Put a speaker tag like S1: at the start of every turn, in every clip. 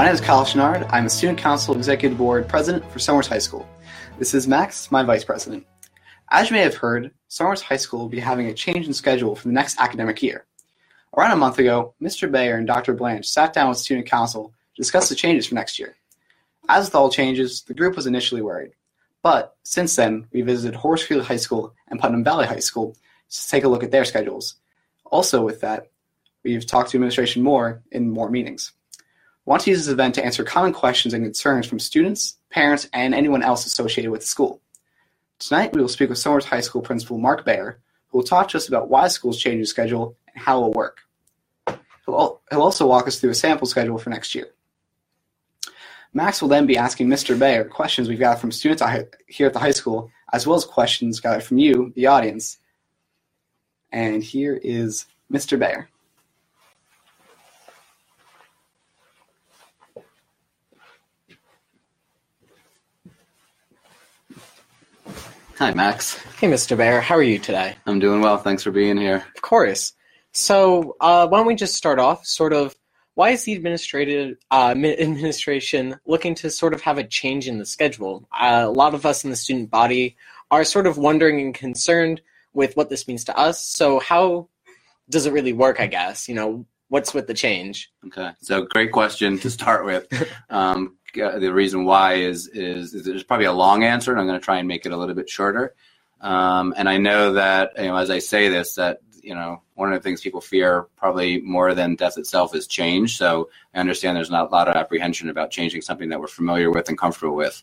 S1: My name is Kyle Chenard. I'm a Student Council Executive Board President for Somers High School. This is Max, my Vice President. As you may have heard, Somers High School will be having a change in schedule for the next academic year. Around a month ago, Mr. Bayer and Dr. Blanche sat down with Student Council to discuss the changes for next year. As with all changes, the group was initially worried. But since then, we visited Horsfield High School and Putnam Valley High School to take a look at their schedules. Also, with that, we've talked to administration more in more meetings. Want to use this event to answer common questions and concerns from students, parents, and anyone else associated with the school. Tonight, we will speak with Somers High School Principal Mark Bayer, who will talk to us about why school's changing schedule and how it will work. He'll also walk us through a sample schedule for next year. Max will then be asking Mr. Bayer questions we've got from students here at the high school, as well as questions gathered from you, the audience. And here is Mr. Bayer.
S2: Hi, Max.
S3: Hey, Mr. Bayer. How are you today?
S2: I'm doing well. Thanks for being here.
S3: Of course. So, uh, why don't we just start off sort of why is the administrative uh, administration looking to sort of have a change in the schedule? Uh, a lot of us in the student body are sort of wondering and concerned with what this means to us. So, how does it really work? I guess you know what's with the change.
S2: Okay, so great question to start with. Um, the reason why is, is, is there's probably a long answer, and I'm going to try and make it a little bit shorter. Um, and I know that you know, as I say this, that you know one of the things people fear probably more than death itself is change. So I understand there's not a lot of apprehension about changing something that we're familiar with and comfortable with.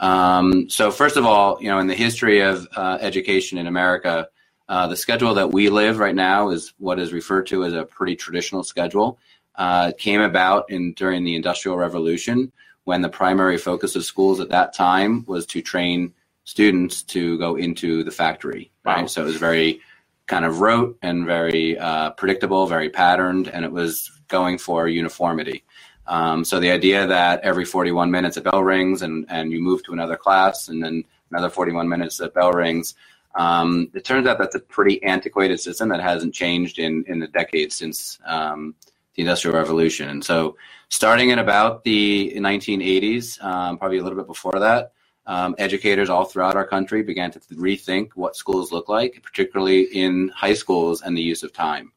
S2: Um, so first of all, you know, in the history of uh, education in America, uh, the schedule that we live right now is what is referred to as a pretty traditional schedule. Uh, it came about in during the Industrial Revolution when the primary focus of schools at that time was to train students to go into the factory. Right, wow. so it was very kind of rote and very uh, predictable, very patterned, and it was going for uniformity. Um, so the idea that every 41 minutes a bell rings and, and you move to another class and then another 41 minutes a bell rings, um, it turns out that's a pretty antiquated system that hasn't changed in, in the decades since um, the Industrial Revolution. And so starting in about the 1980s, um, probably a little bit before that, um, educators all throughout our country began to rethink what schools look like, particularly in high schools and the use of time.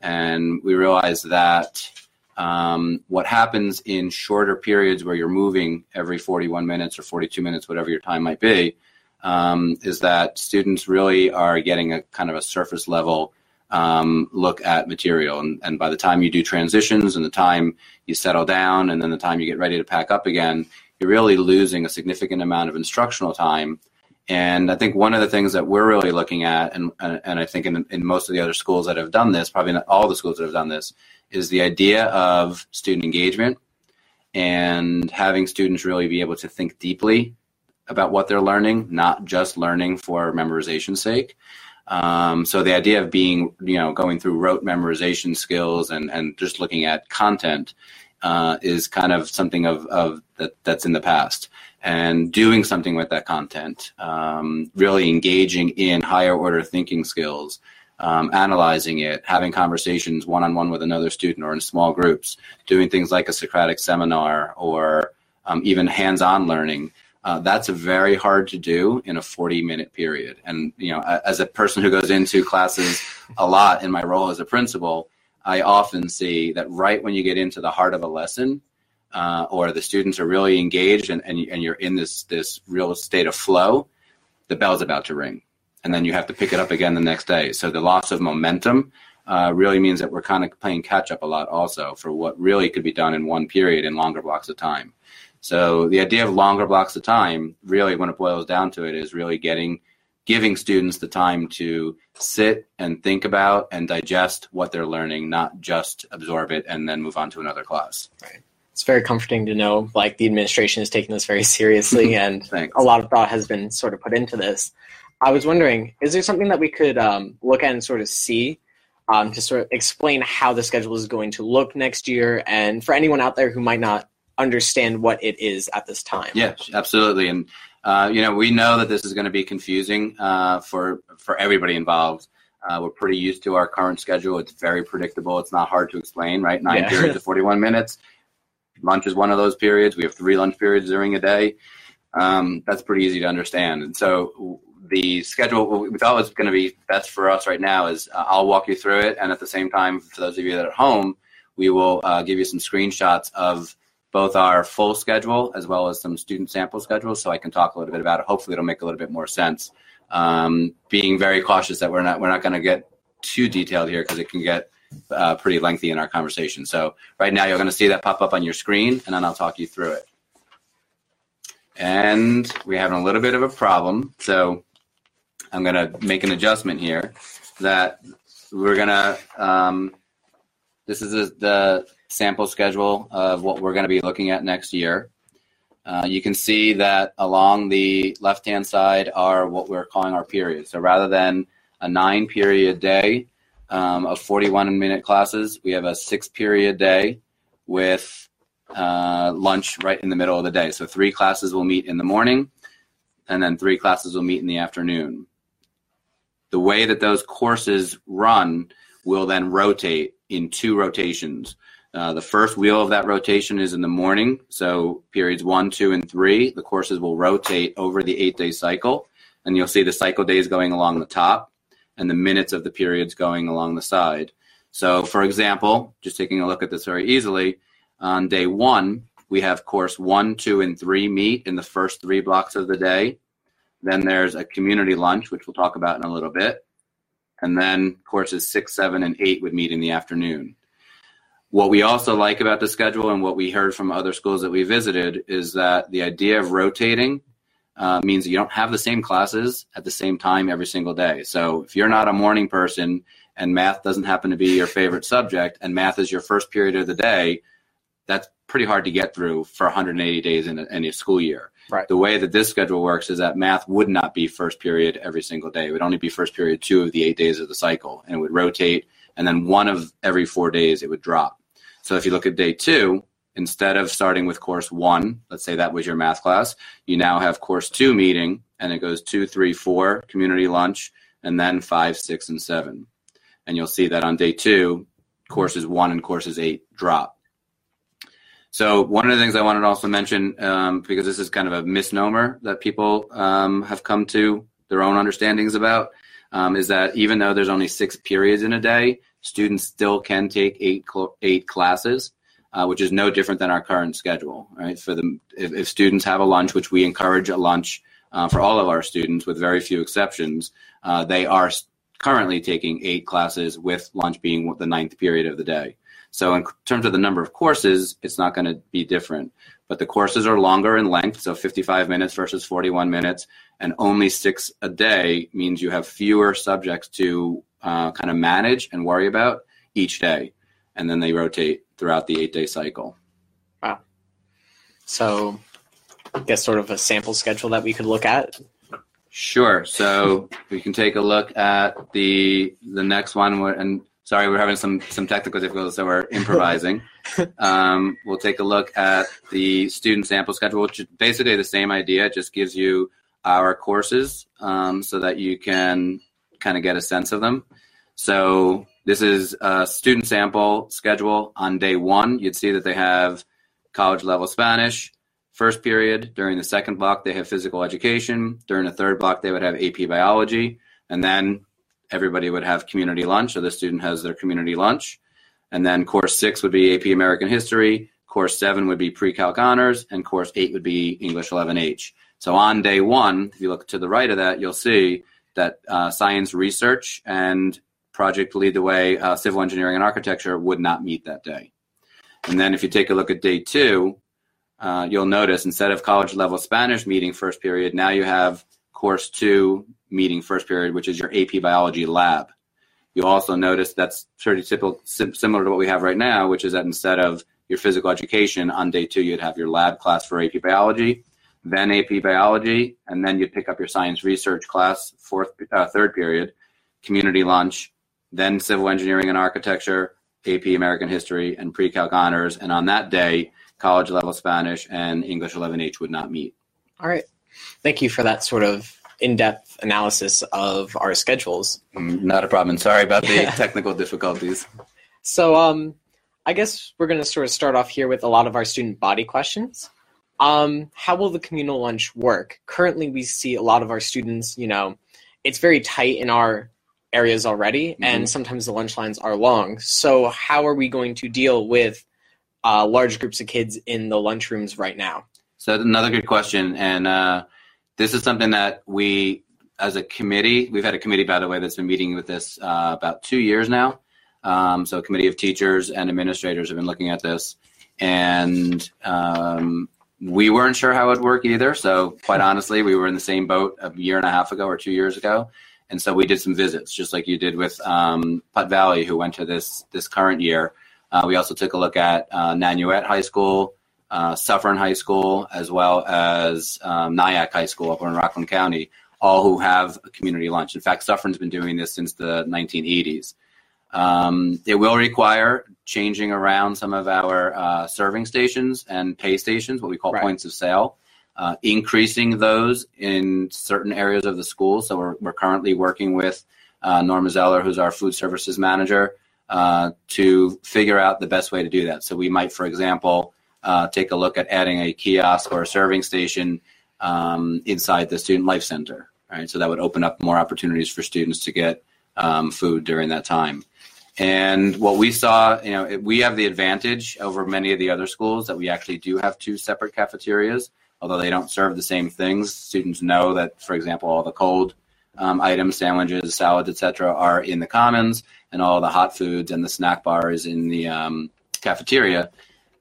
S2: And we realized that um, what happens in shorter periods where you're moving every 41 minutes or 42 minutes, whatever your time might be, um, is that students really are getting a kind of a surface level um, look at material. And, and by the time you do transitions and the time you settle down and then the time you get ready to pack up again, you're really losing a significant amount of instructional time. And I think one of the things that we're really looking at, and, and I think in, in most of the other schools that have done this, probably not all the schools that have done this, is the idea of student engagement and having students really be able to think deeply about what they're learning, not just learning for memorization's sake. Um, so the idea of being, you know, going through rote memorization skills and, and just looking at content uh, is kind of something of, of that, that's in the past. And doing something with that content, um, really engaging in higher order thinking skills, um, analyzing it, having conversations one on one with another student or in small groups, doing things like a Socratic seminar or um, even hands on learning uh, that's very hard to do in a 40 minute period. And, you know, as a person who goes into classes a lot in my role as a principal, I often see that right when you get into the heart of a lesson, uh, or the students are really engaged and, and, and you're in this, this real state of flow, the bell's about to ring. And then you have to pick it up again the next day. So the loss of momentum uh, really means that we're kind of playing catch up a lot also for what really could be done in one period in longer blocks of time. So the idea of longer blocks of time, really, when it boils down to it, is really getting giving students the time to sit and think about and digest what they're learning, not just absorb it and then move on to another class.
S3: Right. It's very comforting to know like the administration is taking this very seriously and a lot of thought has been sort of put into this. I was wondering, is there something that we could um, look at and sort of see um, to sort of explain how the schedule is going to look next year? And for anyone out there who might not understand what it is at this time.
S2: Yes, absolutely. And uh, you know, we know that this is going to be confusing uh, for for everybody involved. Uh, we're pretty used to our current schedule. It's very predictable. It's not hard to explain, right? Nine yeah. periods of 41 minutes. lunch is one of those periods. We have three lunch periods during a day. Um, that's pretty easy to understand. And so the schedule what we thought was going to be best for us right now is uh, I'll walk you through it, and at the same time, for those of you that are at home, we will uh, give you some screenshots of both our full schedule as well as some student sample schedules, so I can talk a little bit about it. Hopefully, it'll make a little bit more sense. Um, being very cautious that we're not we're not going to get too detailed here because it can get uh, pretty lengthy in our conversation. So right now, you're going to see that pop up on your screen, and then I'll talk you through it. And we're having a little bit of a problem, so I'm going to make an adjustment here that we're going to, um, this is the sample schedule of what we're going to be looking at next year. Uh, you can see that along the left hand side are what we're calling our periods. So rather than a nine period day um, of 41 minute classes, we have a six period day with uh, lunch right in the middle of the day. So three classes will meet in the morning, and then three classes will meet in the afternoon the way that those courses run will then rotate in two rotations. Uh, the first wheel of that rotation is in the morning. So periods one, two, and three, the courses will rotate over the eight day cycle. And you'll see the cycle days going along the top and the minutes of the periods going along the side. So, for example, just taking a look at this very easily, on day one, we have course one, two, and three meet in the first three blocks of the day. Then there's a community lunch, which we'll talk about in a little bit. And then courses six, seven, and eight would meet in the afternoon. What we also like about the schedule and what we heard from other schools that we visited is that the idea of rotating uh, means you don't have the same classes at the same time every single day. So if you're not a morning person and math doesn't happen to be your favorite subject and math is your first period of the day, that's pretty hard to get through for 180 days in any school year.
S3: Right.
S2: The way that this schedule works is that math would not be first period every single day. It would only be first period two of the eight days of the cycle, and it would rotate, and then one of every four days it would drop. So if you look at day two, instead of starting with course one, let's say that was your math class, you now have course two meeting, and it goes two, three, four, community lunch, and then five, six, and seven. And you'll see that on day two, courses one and courses eight drop. So one of the things I wanted to also mention, um, because this is kind of a misnomer that people um, have come to their own understandings about, um, is that even though there's only six periods in a day, students still can take eight eight classes, uh, which is no different than our current schedule. Right? For the if, if students have a lunch, which we encourage a lunch uh, for all of our students, with very few exceptions, uh, they are currently taking eight classes, with lunch being the ninth period of the day. So in terms of the number of courses, it's not going to be different. But the courses are longer in length, so 55 minutes versus 41 minutes, and only six a day means you have fewer subjects to uh, kind of manage and worry about each day. And then they rotate throughout the eight day cycle.
S3: Wow. So, I guess sort of a sample schedule that we could look at.
S2: Sure. So we can take a look at the the next one, and Sorry, we're having some some technical difficulties, so we're improvising. um, we'll take a look at the student sample schedule, which is basically the same idea. It just gives you our courses um, so that you can kind of get a sense of them. So this is a student sample schedule. On day one, you'd see that they have college level Spanish. First period, during the second block, they have physical education. During the third block, they would have AP biology. And then everybody would have community lunch, so the student has their community lunch. And then course six would be AP American History, course seven would be pre-calc honors, and course eight would be English 11H. So on day one, if you look to the right of that, you'll see that uh, science research and project lead the way uh, civil engineering and architecture would not meet that day. And then if you take a look at day two, uh, you'll notice instead of college level Spanish meeting first period, now you have course two meeting first period, which is your AP biology lab. You'll also notice that's pretty typical, similar to what we have right now, which is that instead of your physical education on day two, you'd have your lab class for AP biology, then AP biology, and then you'd pick up your science research class, fourth, uh, third period, community lunch, then civil engineering and architecture, AP American history, and pre-calc honors. And on that day, college level Spanish and English 11H would not meet.
S3: All right. Thank you for that sort of in-depth analysis of our schedules.
S2: Mm, not a problem. Sorry about the technical difficulties.
S3: So, um, I guess we're going to sort of start off here with a lot of our student body questions. Um, how will the communal lunch work? Currently, we see a lot of our students, you know, it's very tight in our areas already,
S2: Mhm.
S3: and sometimes the lunch lines are long. So, how are we going to deal with uh, large groups of kids in the lunchrooms right now?
S2: So another good question, and uh, this is something that we, as a committee, we've had a committee, by the way, that's been meeting with this uh, about two years now. Um, so a committee of teachers and administrators have been looking at this, and um, we weren't sure how it would work either. So quite honestly, we were in the same boat a year and a half ago or two years ago, and so we did some visits, just like you did with um, Putnam Valley, who went to this this current year. Uh, we also took a look at uh, Nanuet High School, uh, Suffern High School, as well as um, Nyack High School up in Rockland County, all who have a community lunch. In fact, Suffern's been doing this since the 1980s. Um, it will require changing around some of our uh, serving stations and pay stations, what we call
S3: Right.
S2: points of sale, uh, increasing those in certain areas of the school. So we're, we're currently working with uh, Norma Zeller, who's our food services manager, uh, to figure out the best way to do that. So we might, for example, uh, take a look at adding a kiosk or a serving station um, inside the student life center. Right, so that would open up more opportunities for students to get um, food during that time. And what we saw, you know, it, we have the advantage over many of the other schools that we actually do have two separate cafeterias, although they don't serve the same things. Students know that, for example, all the cold um, items, sandwiches, salads, etc., are in the commons, and all the hot foods and the snack bar is in the um, cafeteria.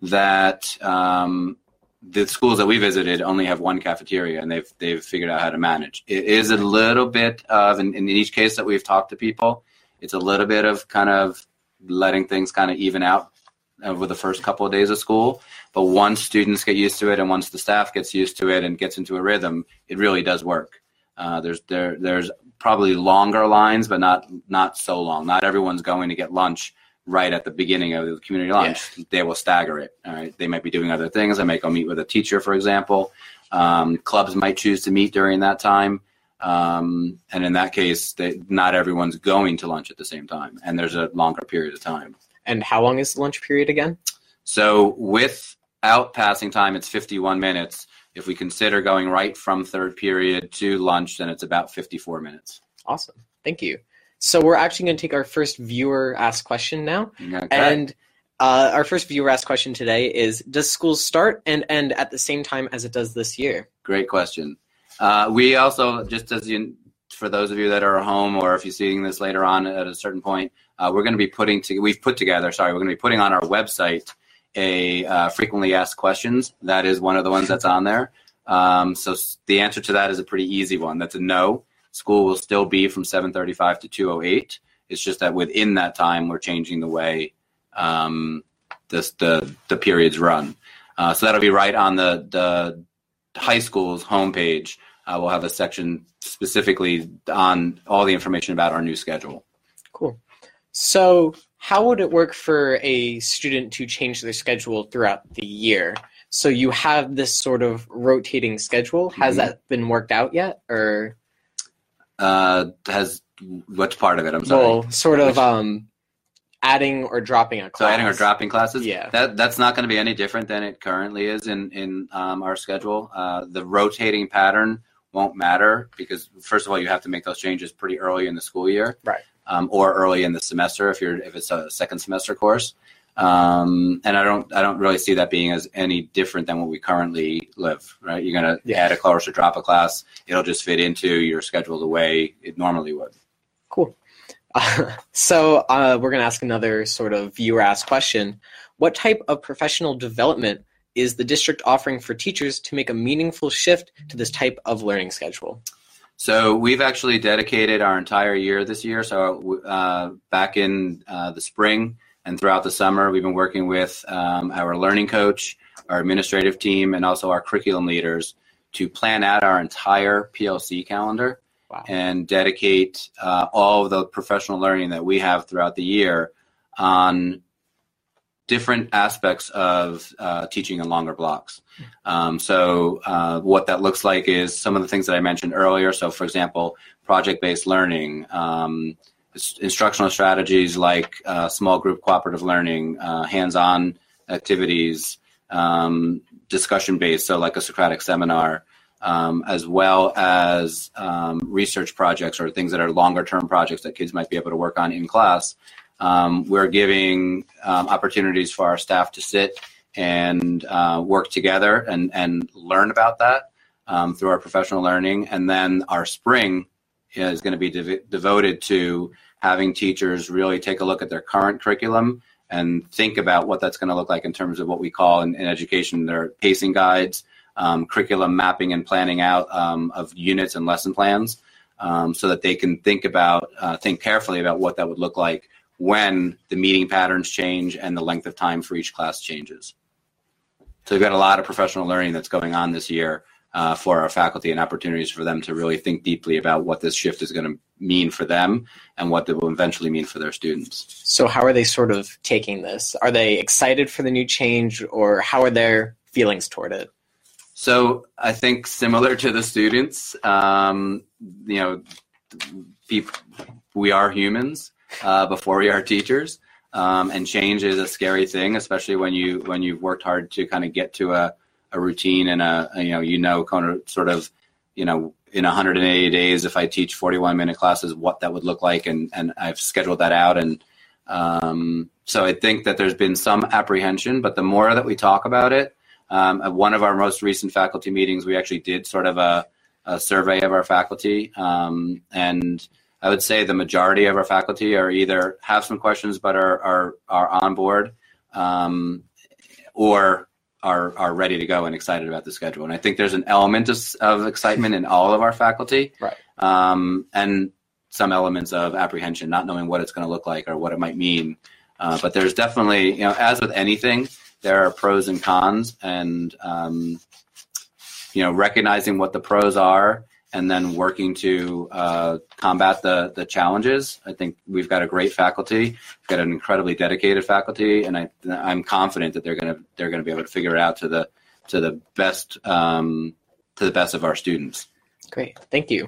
S2: That um, the schools that we visited only have one cafeteria, and they've they've figured out how to manage. It is a little bit of, in, in each case that we've talked to people, it's a little bit of kind of letting things kind of even out over the first couple of days of school. But once students get used to it, and once the staff gets used to it and gets into a rhythm, it really does work. Uh, there's there there's probably longer lines, but not not so long. Not everyone's going to get lunch right at the beginning of the community lunch. They will stagger it. All right, they might be doing other things. They might go meet with a teacher, for example. Um, clubs might choose to meet during that time. Um, and in that case, they, not everyone's going to lunch at the same time, and there's a longer period of time.
S3: And how long is the lunch period again?
S2: So without passing time, it's 51 minutes. If we consider going right from third period to lunch, then it's about 54 minutes.
S3: Awesome. Thank you. So we're actually going to take our first viewer asked question now.
S2: Okay.
S3: And uh, our first viewer asked question today is Does school start and end at the same time as it does this year?
S2: Great question. Uh, we also, just as you, for those of you that are home, or if you're seeing this later on at a certain point, uh, we're going to be putting to, we've put together. Sorry, we're going to be putting on our website a uh, frequently asked questions. That is one of the ones that's on there. Um, so the answer to that is a pretty easy one. That's a no. School will still be from 7:35 to 2:08. It's just that within that time, we're changing the way um, this, the the periods run. Uh, so that'll be right on the the high school's homepage. Uh, we'll have a section specifically on all the information about our new schedule.
S3: Cool. So, how would it work for a student to change their schedule throughout the year? So, you have this sort of rotating schedule. Has
S2: Mhm.
S3: that been worked out yet? Or,
S2: Uh, has which part of it? I'm sorry.
S3: well, sort of um, adding or dropping a class?
S2: So adding or dropping classes,
S3: Yeah.
S2: that that's not going to be any different than it currently is in in um, our schedule. Uh, the rotating pattern won't matter because first of all, you have to make those changes pretty early in the school year,
S3: Right.
S2: Um, or early in the semester if you're if it's a second semester course. Um, and I don't I don't really see that being as any different than what we currently live. Right, you're going to
S3: Yeah.
S2: add a course or drop a class. It'll just fit into your schedule the way it normally would.
S3: So uh, we're going to ask another sort of viewer asked question. What type of professional development is the district offering for teachers to make a meaningful shift to this type of learning schedule?
S2: So we've actually dedicated our entire year this year. So uh, back in uh, the spring and throughout the summer, we've been working with um, our learning coach, our administrative team, and also our curriculum leaders to plan out our entire PLC calendar
S3: Wow.
S2: and dedicate uh, all of the professional learning that we have throughout the year on different aspects of uh, teaching in longer blocks. Um, so, uh, what that looks like is some of the things that I mentioned earlier. So, for example, project based learning, um, instructional strategies like uh, small group cooperative learning, uh, hands-on activities, um, discussion-based, so like a Socratic seminar, um, as well as um, research projects or things that are longer-term projects that kids might be able to work on in class. Um, we're giving um, opportunities for our staff to sit and uh, work together and, and learn about that um, through our professional learning. And then our spring is going to be dev- devoted to having teachers really take a look at their current curriculum and think about what that's going to look like in terms of what we call in, in education their pacing guides, um, curriculum mapping and planning out um, of units and lesson plans, um, so that they can think about uh, think carefully about what that would look like when the meeting patterns change and the length of time for each class changes. So we've got a lot of professional learning that's going on this year uh, for our faculty and opportunities for them to really think deeply about what this shift is going to mean for them and what it will eventually mean for their students.
S3: So, how are they sort of taking this? Are they excited for the new change, or how are their feelings toward it?
S2: So I think similar to the students, um, you know, peop we are humans uh, before we are teachers, um, and change is a scary thing, especially when you when you've worked hard to kind of get to a, a routine and a, a you know you know kind of sort of you know in 180 days if I teach 41 minute classes what that would look like and and I've scheduled that out and um, so I think that there's been some apprehension, but the more that we talk about it, um, at one of our most recent faculty meetings, we actually did sort of a, a survey of our faculty, um, and I would say the majority of our faculty are either have some questions but are are, are on board, um, or are are ready to go and excited about the schedule. And I think there's an element of, of excitement in all of our faculty,
S3: Right.
S2: Um, and some elements of apprehension, not knowing what it's going to look like or what it might mean. Uh, but there's definitely, you know, as with anything, there are pros and cons, and um, you know, recognizing what the pros are and then working to uh, combat the the challenges. I think we've got a great faculty, we've got an incredibly dedicated faculty, and I I'm confident that they're gonna they're gonna be able to figure it out to the to the best um, to the best of our students.
S3: Great, thank you.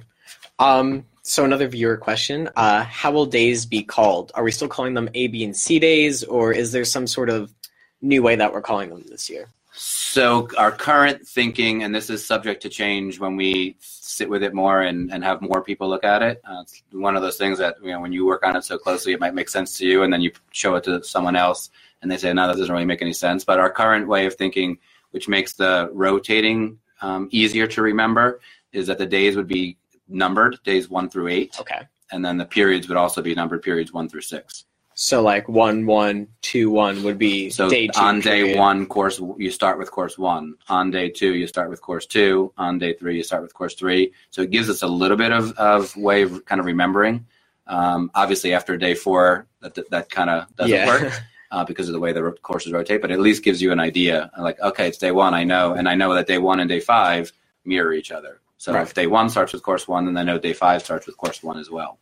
S3: Um, so another viewer question: uh, How will days be called? Are we still calling them A, B, and C days, or is there some sort of new way that we're calling them this year?
S2: So our current thinking, and this is subject to change when we sit with it more and, and have more people look at it. Uh, it's one of those things that you know when you work on it so closely, it might make sense to you, and then you show it to someone else, and they say, "No, that doesn't really make any sense." But our current way of thinking, which makes the rotating um, easier to remember, is that the days would be numbered, days one through eight,
S3: Okay.
S2: and then the periods would also be numbered, periods one through six.
S3: So like one, one, two, one would be
S2: So
S3: day two.
S2: on day
S3: period.
S2: one, course you start with course one. On day two, you start with course two. On day three, you start with course three. So it gives us a little bit of, of way of kind of remembering. Um, obviously, after day four, that that, that kind of doesn't
S3: Yeah.
S2: work uh, because of the way the courses rotate. But at least gives you an idea. Like, okay, it's day one. I know, and I know that day one and day five mirror each other. So
S3: Right.
S2: if day one starts with course one, then I know day five starts with course one as well.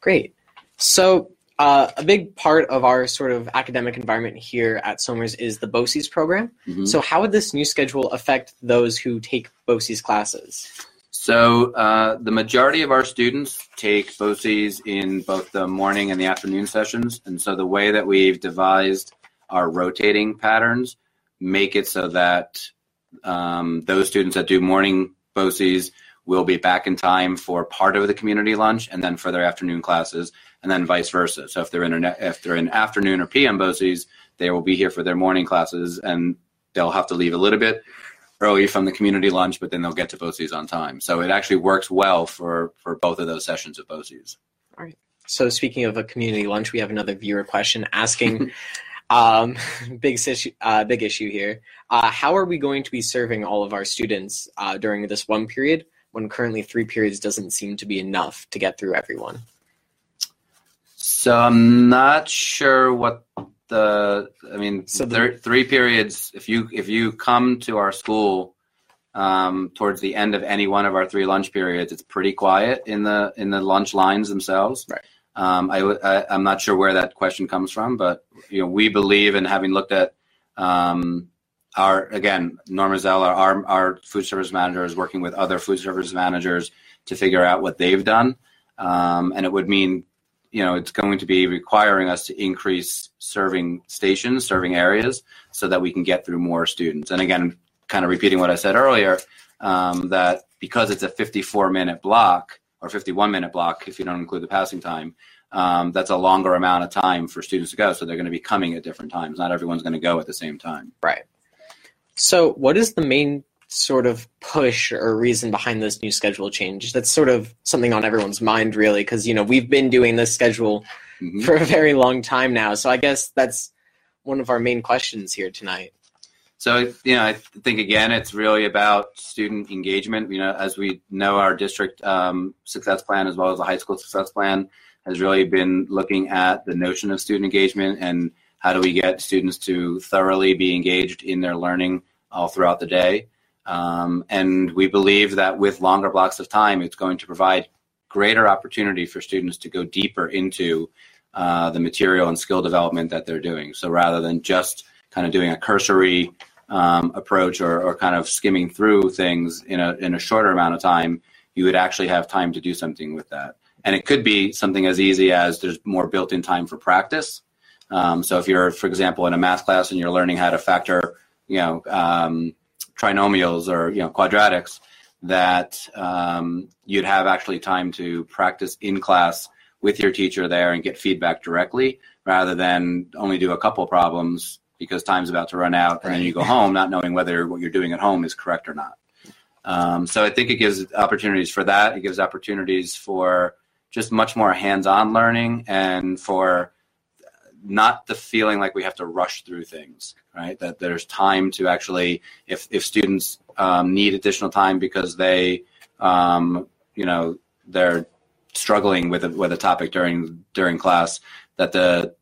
S3: Great. So, uh, a big part of our sort of academic environment here at Somers is the BOCES program.
S2: Mhm.
S3: So, how would this new schedule affect those who take BOCES classes?
S2: So uh, the majority of our students take BOCES in both the morning and the afternoon sessions, and so the way that we've devised our rotating patterns make it so that um, those students that do morning BOCES will be back in time for part of the community lunch, and then for their afternoon classes, and then vice versa. So if they're in if they're in afternoon or PM BOCES, they will be here for their morning classes, and they'll have to leave a little bit early from the community lunch, but then they'll get to BOCES on time. So it actually works well for, for both of those sessions of BOCES. All right.
S3: So, speaking of a community lunch, we have another viewer question asking. um, big issue, uh, big issue here. Uh, how are we going to be serving all of our students uh, during this one period when currently three periods doesn't seem to be enough to get through everyone?
S2: So I'm not sure what the I mean
S3: So the-
S2: thir- three periods if you if you come to our school um, towards the end of any one of our three lunch periods it's pretty quiet in the in the lunch lines themselves
S3: Right.
S2: um, I'm not sure where that question comes from but you know we believe in having looked at um, our again Norma Zell our, our our food service manager is working with other food service managers to figure out what they've done um, and it would mean you know, it's going to be requiring us to increase serving stations, serving areas, so that we can get through more students. And again, kind of repeating what I said earlier, um, that because it's a 54 minute block or 51 minute block, if you don't include the passing time, um, that's a longer amount of time for students to go. So they're going to be coming at different times. Not everyone's going to go at the same time.
S3: Right. So, what is the main sort of push or reason behind this new schedule change? That's sort of something on everyone's mind, really, because you know we've been doing this schedule
S2: Mhm.
S3: for a very long time now. So, I guess that's one of our main questions here tonight.
S2: So, you know, I think again, it's really about student engagement. You know, as we know, our district um, success plan, as well as the high school success plan, has really been looking at the notion of student engagement and how do we get students to thoroughly be engaged in their learning all throughout the day. Um, and we believe that with longer blocks of time, it's going to provide greater opportunity for students to go deeper into uh, the material and skill development that they're doing. So rather than just kind of doing a cursory um, approach or, or kind of skimming through things in a in a shorter amount of time, you would actually have time to do something with that. And it could be something as easy as there's more built-in time for practice. Um, so if you're, for example, in a math class and you're learning how to factor, you know, um, trinomials or you know quadratics, that um, you'd have actually time to practice in class with your teacher there and get feedback directly, rather than only do a couple problems because time's about to run out, and then you go home not knowing whether what you're doing at home is correct or not. Um, so I think it gives opportunities for that. It gives opportunities for just much more hands-on learning and for not the feeling like we have to rush through things, right? That there's time to actually, if if students um, need additional time because they, um, you know, they're struggling with a, with a topic during during class, that the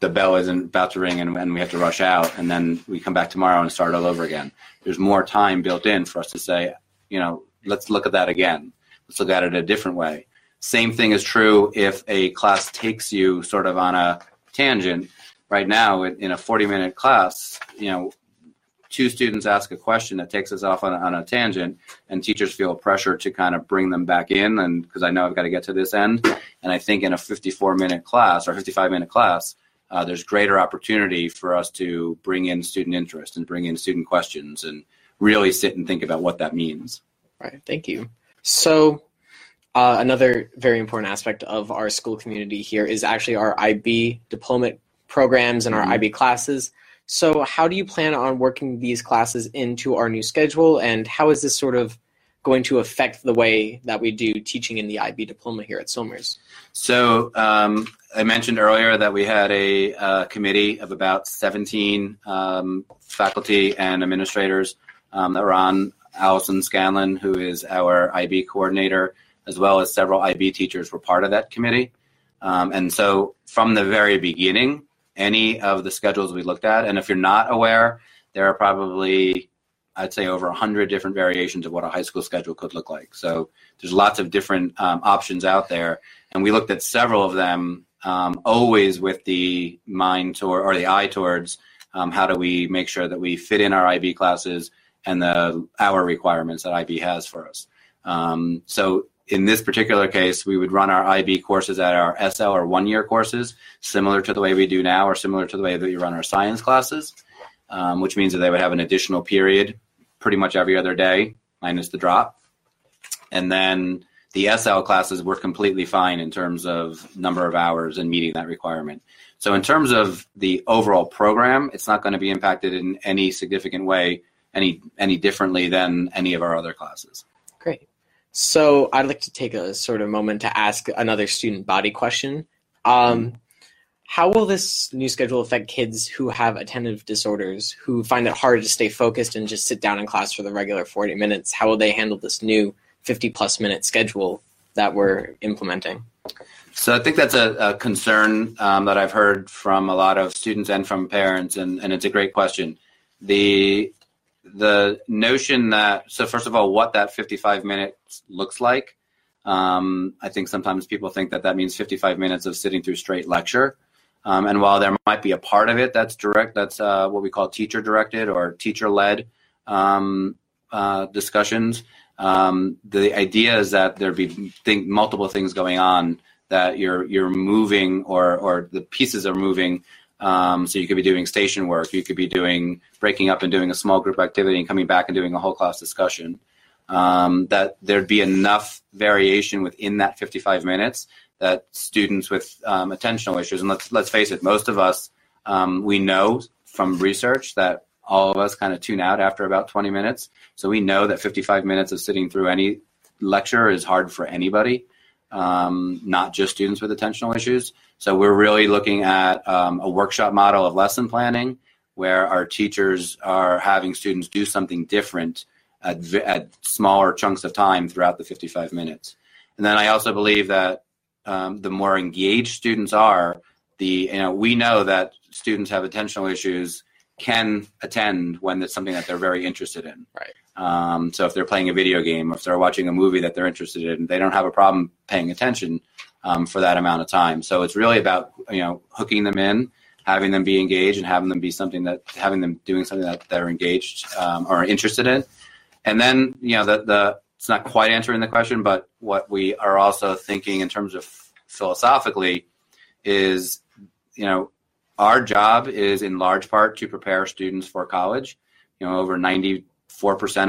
S2: the bell isn't about to ring and, and we have to rush out, and then we come back tomorrow and start all over again. There's more time built in for us to say, you know, let's look at that again. Let's look at it a different way. Same thing is true if a class takes you sort of on a tangent. Right now, in a 40 minute class, you know, two students ask a question that takes us off on a, on a tangent, and teachers feel pressure to kind of bring them back in, and because I know I've got to get to this end. And I think in a 54 minute class or 55 minute class, uh, there's greater opportunity for us to bring in student interest and bring in student questions and really sit and think about what that means.
S3: Right. Thank you. So, uh, another very important aspect of our school community here is actually our IB diploma programs and our
S2: Mhm.
S3: IB classes. So, how do you plan on working these classes into our new schedule, and how is this sort of going to affect the way that we do teaching in the IB diploma here at Somers?
S2: So um, I mentioned earlier that we had a uh, committee of about 17 um, faculty and administrators um, that were on. Allison Scanlon, who is our IB coordinator, as well as several IB teachers, were part of that committee. Um, and so from the very beginning, any of the schedules we looked at, and if you're not aware, there are probably, I'd say, over 100 different variations of what a high school schedule could look like. So there's lots of different um, options out there and we looked at several of them, um, always with the mind toward or the eye towards um, how do we make sure that we fit in our IB classes and the hour requirements that IB has for us. Um, so in this particular case, we would run our IB courses at our SL or one year courses, similar to the way we do now, or similar to the way that we run our science classes, um, which means that they would have an additional period pretty much every other day, minus the drop. And then the SL classes were completely fine in terms of number of hours and meeting that requirement. So in terms of the overall program, it's not going to be impacted in any significant way, any any differently than any of our other classes.
S3: Great. So I'd like to take a sort of moment to ask another student body question. Um, how will this new schedule affect kids who have attentive disorders, who find it hard to stay focused and just sit down in class for the regular 40 minutes? How will they handle this new 50 plus minute schedule that we're implementing?
S2: So I think that's a, a concern um, that I've heard from a lot of students and from parents, and, and it's a great question. The the notion that so first of all, what that 55 minutes looks like. Um, I think sometimes people think that that means 55 minutes of sitting through straight lecture. Um, and while there might be a part of it that's direct, that's uh, what we call teacher directed or teacher led um, uh, discussions. Um, the idea is that there be think multiple things going on that you're you're moving or or the pieces are moving. Um, so you could be doing station work, you could be doing breaking up and doing a small group activity and coming back and doing a whole class discussion. Um, that there'd be enough variation within that 55 minutes that students with um, attentional issues, and let's let's face it, most of us um, we know from research that all of us kind of tune out after about 20 minutes. So we know that 55 minutes of sitting through any lecture is hard for anybody, um, not just students with attentional issues. So we're really looking at um, a workshop model of lesson planning where our teachers are having students do something different at, at smaller chunks of time throughout the 55 minutes. And then I also believe that um, the more engaged students are, the you know we know that students have attentional issues can attend when it's something that they're very interested in.
S3: Right.
S2: Um, so if they're playing a video game, or if they're watching a movie that they're interested in, they don't have a problem paying attention um, for that amount of time. So it's really about you know hooking them in, having them be engaged, and having them be something that having them doing something that they're engaged um, or interested in. And then you know the the it's not quite answering the question, but what we are also thinking in terms of philosophically is you know our job is in large part to prepare students for college. You know, over 94%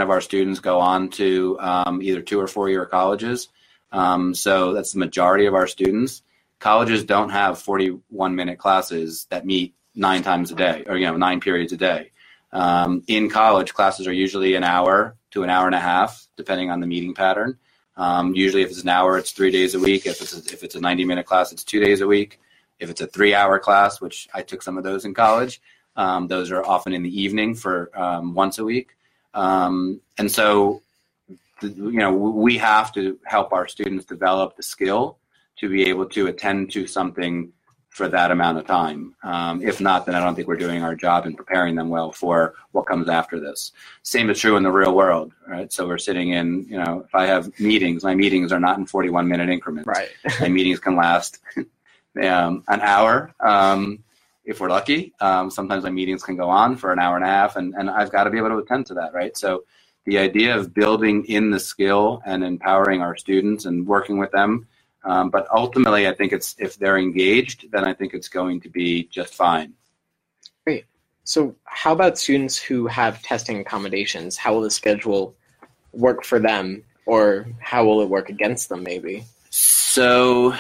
S2: of our students go on to um, either two or four year colleges. Um, so that's the majority of our students. Colleges don't have 41 minute classes that meet nine times a day or, you know, nine periods a day. Um, in college, classes are usually an hour to an hour and a half, depending on the meeting pattern. Um, usually, if it's an hour, it's three days a week. If it's a, if it's a 90 minute class, it's two days a week. If it's a three hour class, which I took some of those in college, um, those are often in the evening for um, once a week. Um, and so, you know, we have to help our students develop the skill to be able to attend to something for that amount of time. Um, if not, then I don't think we're doing our job in preparing them well for what comes after this. Same is true in the real world, right? So we're sitting in, you know, if I have meetings, my meetings are not in 41 minute increments.
S3: Right.
S2: my meetings can last um, an hour um, if we're lucky. Um, sometimes my meetings can go on for an hour and a half, and, and I've got to be able to attend to that, right? So the idea of building in the skill and empowering our students and working with them. Um, but ultimately, I think it's if they're engaged, then I think it's going to be just fine.
S3: Great. So, how about students who have testing accommodations? How will the schedule work for them, or how will it work against them? Maybe.
S2: So,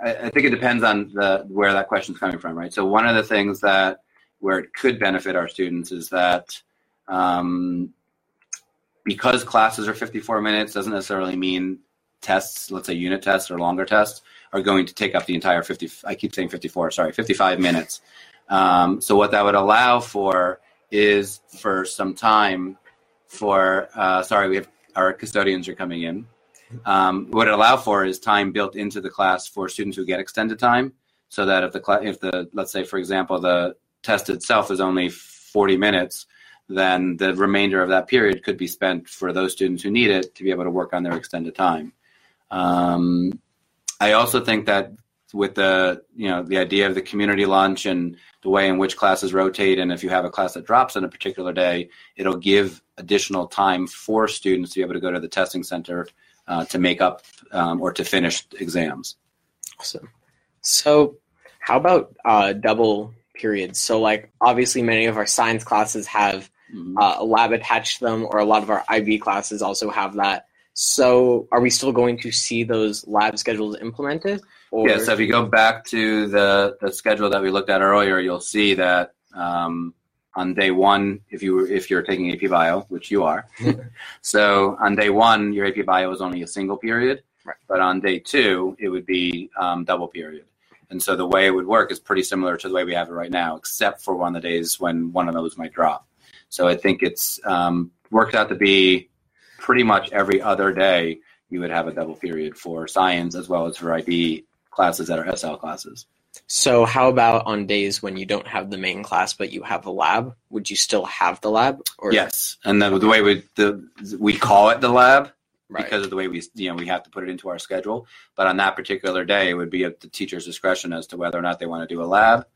S2: I, I think it depends on the where that question is coming from, right? So one of the things that where it could benefit our students is that um, because classes are 54 minutes doesn't necessarily mean tests, let's say unit tests or longer tests, are going to take up the entire 50. I keep saying 54, sorry, 55 minutes. Um, so what that would allow for is for some time for. Uh, sorry, we have our custodians are coming in. Um, what it allow for is time built into the class for students who get extended time, so that if the cl- if the let's say for example the test itself is only 40 minutes, then the remainder of that period could be spent for those students who need it to be able to work on their extended time. Um, I also think that with the you know the idea of the community lunch and the way in which classes rotate and if you have a class that drops on a particular day it'll give additional time for students to be able to go to the testing center uh, to make up um, or to finish exams.
S3: Awesome. So, how about uh, double periods? So, like, obviously, many of our science classes have
S2: Mm-hmm.
S3: uh, a lab attached to them, or a lot of our IB classes also have that. So, are we still going to see those lab schedules implemented? Or...
S2: Yeah, so if you go back to the, the schedule that we looked at earlier, you'll see that um, on day one, if you if you're taking AP Bio, which you are, so on day one, your AP Bio is only a single period,
S3: Right.
S2: but on day two, it would be um, double period. And so the way it would work is pretty similar to the way we have it right now, except for one of the days when one of those might drop. So I think it's um, worked out to be pretty much every other day you would have a double period for science as well as for IB classes that are SL classes.
S3: So, how about on days when you don't have the main class but you have a lab? Would you still have the lab? Or
S2: Yes, and the, the way we the we call it the lab
S3: right.
S2: because of the way we you know we have to put it into our schedule. But on that particular day, it would be at the teacher's discretion as to whether or not they want to do a lab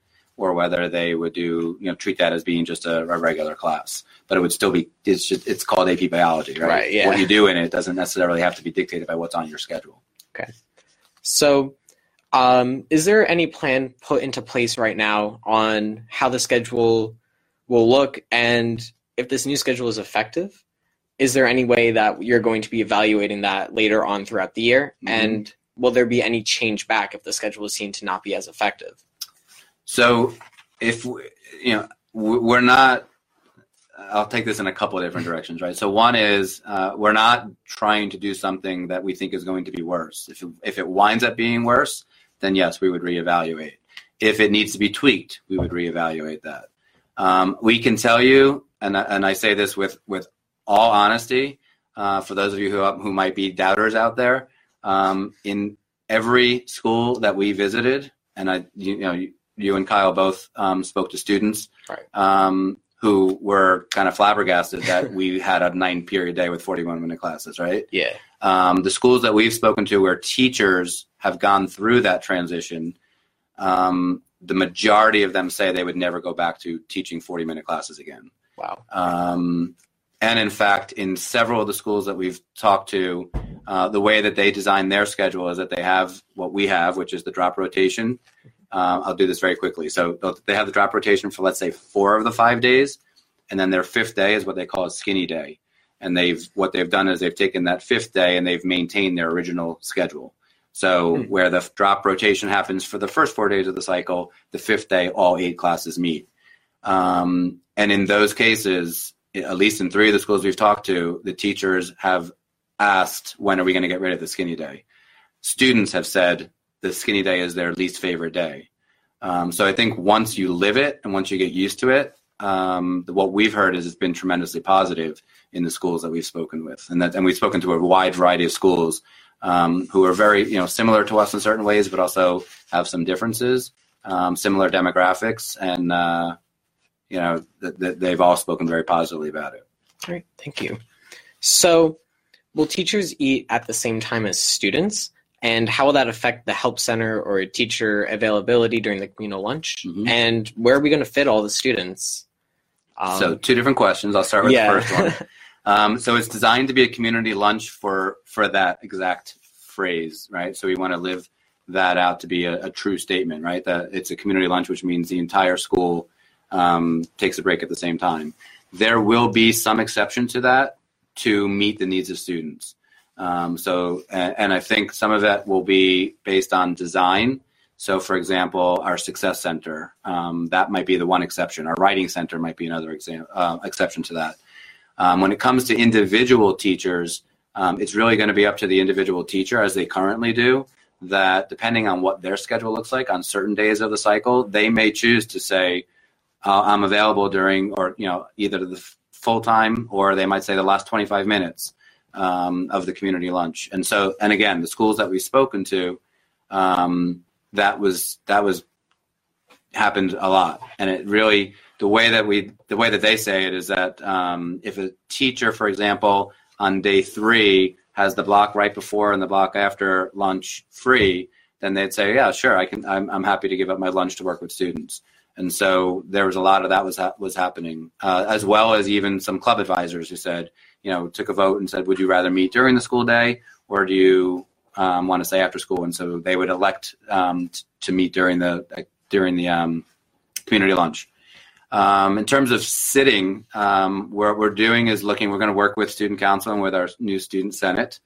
S2: or whether they would do you know treat that as being just a, a regular class. But it would still be it's just it's called AP Biology, right?
S3: Right, yeah.
S2: What you do in it doesn't necessarily have to be dictated by what's on your schedule. Okay.
S3: So, Um, is there any plan put into place right now on how the schedule will look and if this new schedule is effective? Is there any way that you're going to be evaluating that later on throughout the year?
S2: Mhm.
S3: And will there be any change back if the schedule is seen to not be as effective?
S2: So if we- you know we- we're not I'll take this in a couple of different directions, right? So one is uh, we're not trying to do something that we think is going to be worse. If it, if it winds up being worse, then yes, we would reevaluate. If it needs to be tweaked, we would reevaluate that. Um, we can tell you, and and I say this with with all honesty, uh, for those of you who who might be doubters out there, um, in every school that we visited, and I you, know you, and Kyle both um, spoke to students
S3: Right.
S2: um, who were kind of flabbergasted that we had a nine period day with 41 minute classes, right?
S3: Yeah.
S2: Um, the schools that we've spoken to where teachers have gone through that transition, um, the majority of them say they would never go back to teaching 40 minute classes again.
S3: Wow.
S2: Um, and in fact, in several of the schools that we've talked to, uh, the way that they design their schedule is that they have what we have, which is the drop rotation. Uh, I'll do this very quickly. So they'll- have the drop rotation for let's say four of the five days, and then their fifth day is what they call a skinny day. And they've what they've done is they've taken that fifth day and they've maintained their original schedule. So
S3: Hmm.
S2: where the drop rotation happens for the first four days of the cycle, the fifth day all eight classes meet. Um, and in those cases, at least in three of the schools we've talked to, the teachers have asked, when are we going to get rid of the skinny day? Students have said the skinny day is their least favorite day. Um, so I think once you live it and once you get used to it, um, what we've heard is it's been tremendously positive in the schools that we've spoken with, and that and we've spoken to a wide variety of schools um, who are very you know similar to us in certain ways, but also have some differences, um, similar demographics, and uh, you know th- th- they've all spoken very positively about it.
S3: All right. Thank you. So, will teachers eat at the same time as students? And how will that affect the help center or teacher availability during the communal lunch?
S2: Mhm.
S3: And where are we going to fit all the students? Um,
S2: so two different questions. I'll start with
S3: yeah.
S2: the first one. Um, so it's designed to be a community lunch for for that exact phrase, right? So we want to live that out to be a, a true statement, right? That it's a community lunch, which means the entire school um, takes a break at the same time. There will be some exception to that to meet the needs of students. Um, so, and, and I think some of that will be based on design. So, for example, our success center, um, that might be the one exception. Our writing center might be another exam, uh, exception to that. Um, when it comes to individual teachers, um, it's really going to be up to the individual teacher, as they currently do. That depending on what their schedule looks like on certain days of the cycle, they may choose to say, uh, "I'm available during," or you know, either the full time, or they might say the last 25 minutes um, of the community lunch. And so, and again, the schools that we've spoken to, um, that was that was happened a lot, and it really the way that we the way that they say it is that um, if a teacher, for example, on day three has the block right before and the block after lunch free, then they'd say, yeah, sure, I can. I'm, I'm happy to give up my lunch to work with students. And so there was a lot of that was ha- was happening, uh, as well as even some club advisors who said, you know, took a vote and said, would you rather meet during the school day or do you um, want to stay after school? And so they would elect um, t- to meet during the uh, during the um, community lunch. Um, in terms of sitting, um, what we're doing is looking. We're going to work with student council and with our new student senate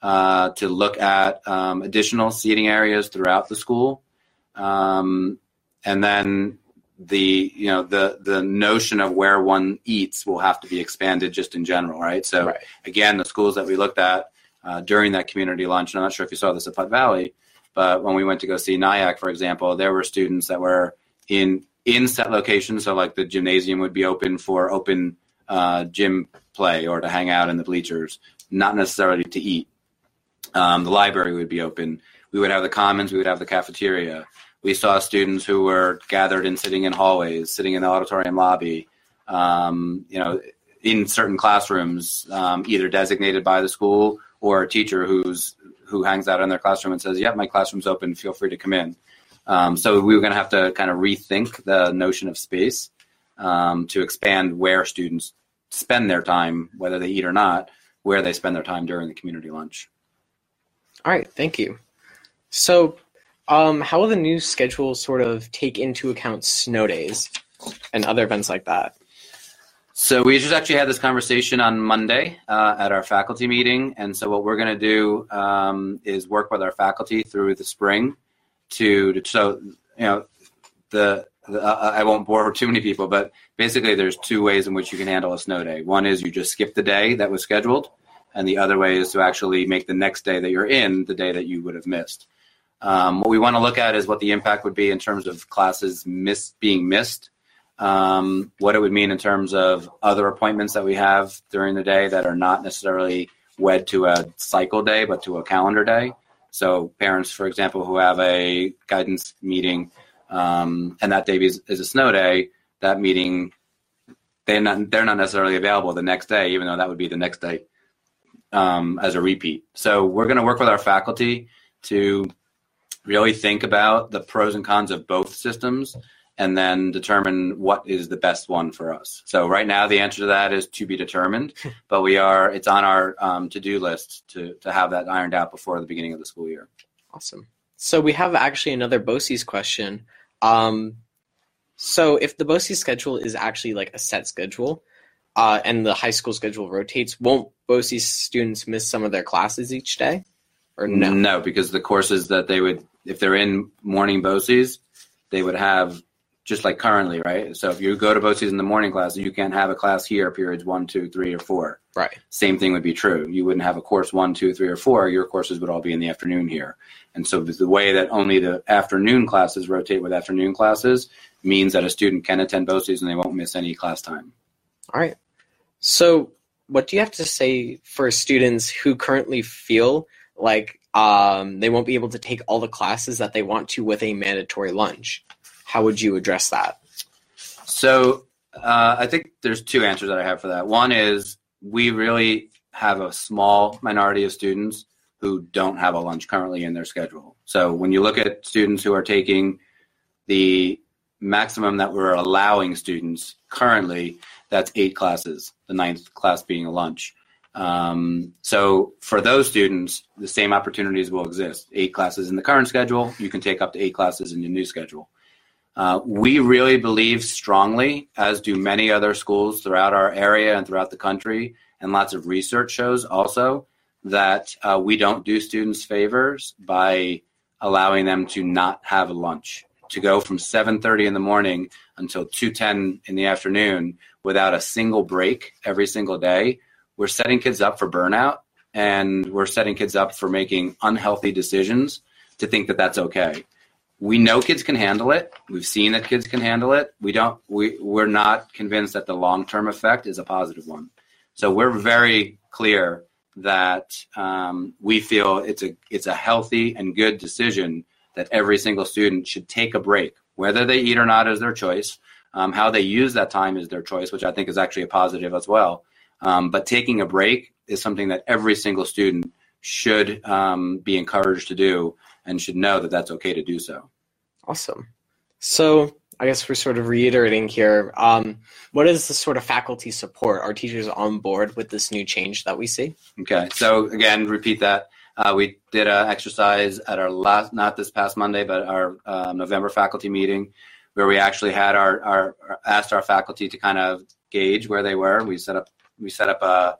S2: uh, to look at um, additional seating areas throughout the school, and then the you know the the notion of where one eats will have to be expanded just in general, right? So
S3: Right.
S2: again, the schools that we looked at uh, during that community lunch, and I'm not sure if you saw this at Putnam Valley, but when we went to go see Nyack, for example, there were students that were in in set locations. So like the gymnasium would be open for open uh, gym play or to hang out in the bleachers, not necessarily to eat. Um, the library would be open. We would have the commons. We would have the cafeteria. We saw students who were gathered and sitting in hallways, sitting in the auditorium lobby. Um, you know, in certain classrooms, um, either designated by the school or a teacher who's who hangs out in their classroom and says, "Yep, my classroom's open. Feel free to come in." Um, so we were going to have to kind of rethink the notion of space um, to expand where students spend their time, whether they eat or not, where they spend their time during the community lunch.
S3: All right, thank you. So, Um, how will the new schedule sort of take into account snow days and other events like that?
S2: So we just actually had this conversation on Monday uh, at our faculty meeting, and so what we're going to do um, is work with our faculty through the spring to, to so you know the, the uh, I won't bore too many people, but basically there's two ways in which you can handle a snow day. One is you just skip the day that was scheduled, and the other way is to actually make the next day that you're in the day that you would have missed. Um, what we want to look at is what the impact would be in terms of classes miss, being missed um, what it would mean in terms of other appointments that we have during the day that are not necessarily wed to a cycle day, but to a calendar day. So parents, for example, who have a guidance meeting um, and that day is, is, a snow day, that meeting they're not they're not necessarily available the next day, even though that would be the next day um, as a repeat. So we're going to work with our faculty to really think about the pros and cons of both systems and then determine what is the best one for us. So right now, the answer to that is to be determined, but we are it's on our um, to do list to to have that ironed out before the beginning of the school year.
S3: Awesome. So we have actually another BOCES question. Um, so if the BOCES schedule is actually like a set schedule, uh, and the high school schedule rotates, won't BOCES students miss some of their classes each day? Or no?
S2: No, because the courses that they would, if they're in morning BOCES, they would have just like currently, right? So if you go to BOCES in the morning class, you can't have a class here periods one, two, three, or four.
S3: Right.
S2: Same thing would be true. You wouldn't have a course one, two, three, or four. Your courses would all be in the afternoon here. And so the way that only the afternoon classes rotate with afternoon classes means that a student can attend BOCES and they won't miss any class time.
S3: All right. So what do you have to say for students who currently feel like um, they won't be able to take all the classes that they want to with a mandatory lunch? how would you address that?
S2: So uh, I think there's two answers that I have for that. One is we really have a small minority of students who don't have a lunch currently in their schedule. So when you look at students who are taking the maximum that we're allowing students currently, that's eight classes, the ninth class being a lunch. Um, so for those students, the same opportunities will exist. Eight classes in the current schedule, you can take up to eight classes in your new schedule. Uh, we really believe strongly, as do many other schools throughout our area and throughout the country, and lots of research shows also, that uh, we don't do students favors by allowing them to not have lunch. To go from 7:30 in the morning until 2:10 in the afternoon without a single break every single day, we're setting kids up for burnout, and we're setting kids up for making unhealthy decisions to think that that's okay we know kids can handle it. We've seen that kids can handle it. We don't. We we're not convinced that the long term effect is a positive one. So we're very clear that um, we feel it's a it's a healthy and good decision that every single student should take a break, whether they eat or not is their choice. Um, how they use that time is their choice, which I think is actually a positive as well. Um, but taking a break is something that every single student should um, be encouraged to do and should know that that's okay to do so.
S3: Awesome. So I guess we're sort of reiterating here. Um, what is the sort of faculty support? Are teachers on board with this new change that we see?
S2: Okay. So again, repeat that. Uh, we did an exercise at our last, not this past Monday, but our uh, November faculty meeting, where we actually had our, our asked our faculty to kind of gauge where they were. We set up we set up a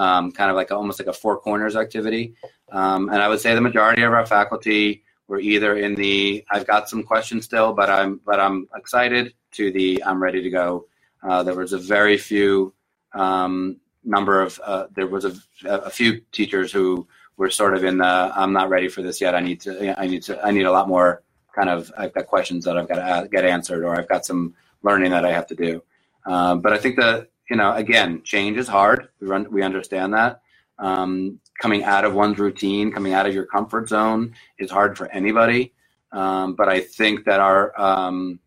S2: um, kind of like a, almost like a four corners activity, um, and I would say the majority of our faculty were either in the I've got some questions still, but I'm but I'm excited to the I'm ready to go. Uh, there was a very few um, number of uh, there was a, a few teachers who were sort of in the I'm not ready for this yet. I need to I need to I need a lot more kind of I've got questions that I've got to get answered or I've got some learning that I have to do. Um, but I think that you know again change is hard. We run we understand that. Um, coming out of one's routine, coming out of your comfort zone is hard for anybody. Um, but I think that our um,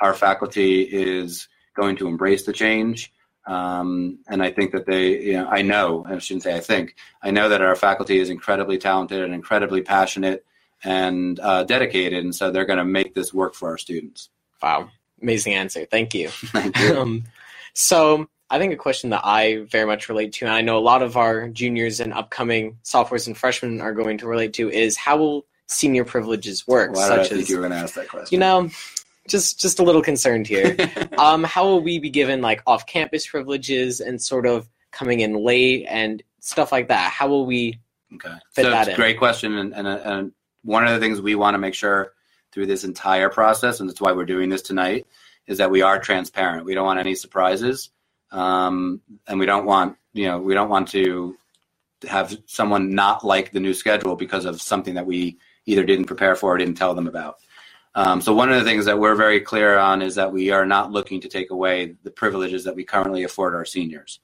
S2: our faculty is going to embrace the change. Um, and I think that they, you know, I know, I shouldn't say I think, I know that our faculty is incredibly talented and incredibly passionate and uh, dedicated. And so they're going to make this work for our students.
S3: Wow. Amazing answer. Thank you.
S2: Thank you.
S3: um, so I think a question that I very much relate to, and I know a lot of our juniors and upcoming sophomores and freshmen are going to relate to, is how will senior privileges work,
S2: Why did I
S3: such
S2: think
S3: as
S2: you were going to ask that question?
S3: you know, just just a little concerned here. um, how will we be given like off-campus privileges and sort of coming in late and stuff like that? How will we?
S2: Okay.
S3: fit
S2: so
S3: that in.
S2: great question, and, and, and one of the things we want to make sure through this entire process, and that's why we're doing this tonight, is that we are transparent. We don't want any surprises, um, and we don't want you know we don't want to have someone not like the new schedule because of something that we either didn't prepare for or didn't tell them about. Um, so one of the things that we're very clear on is that we are not looking to take away the privileges that we currently afford our seniors.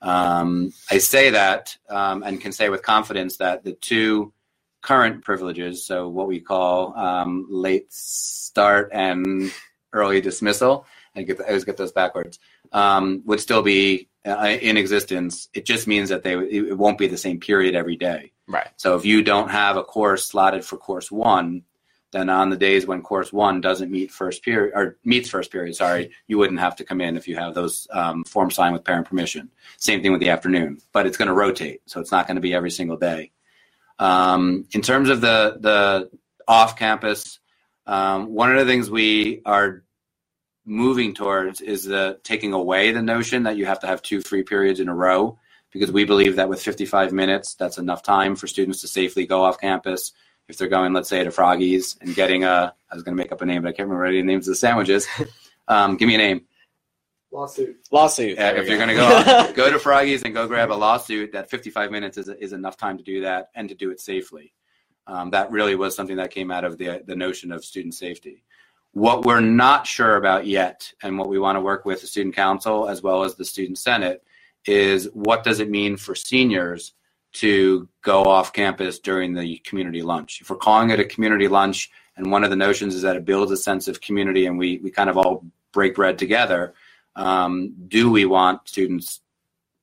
S2: Um, I say that um, and can say with confidence that the two current privileges, so what we call um, late start and early dismissal, I, get, I always get those backwards, um, would still be uh, in existence. It just means that they it won't be the same period every day.
S3: Right.
S2: So if you don't have a course slotted for course one, then on the days when course one doesn't meet first period or meets first period, sorry, you wouldn't have to come in if you have those um, forms signed with parent permission. Same thing with the afternoon, but it's going to rotate, so it's not going to be every single day. Um, in terms of the the off campus, um, one of the things we are moving towards is the taking away the notion that you have to have two free periods in a row because we believe that with 55 minutes, that's enough time for students to safely go off campus. If they're going, let's say, to Froggies and getting a, I was going to make up a name, but I can't remember any names of the sandwiches. Um, give me a name.
S1: Lawsuit.
S3: Lawsuit.
S2: Uh, if
S3: we
S2: you're going to go off, go to Froggies and go grab a lawsuit, that 55 minutes is, is enough time to do that and to do it safely. Um, that really was something that came out of the the notion of student safety. What we're not sure about yet, and what we want to work with the student council as well as the student senate, is what does it mean for seniors to go off campus during the community lunch? If we're calling it a community lunch, and one of the notions is that it builds a sense of community, and we we kind of all break bread together. Um, do we want students,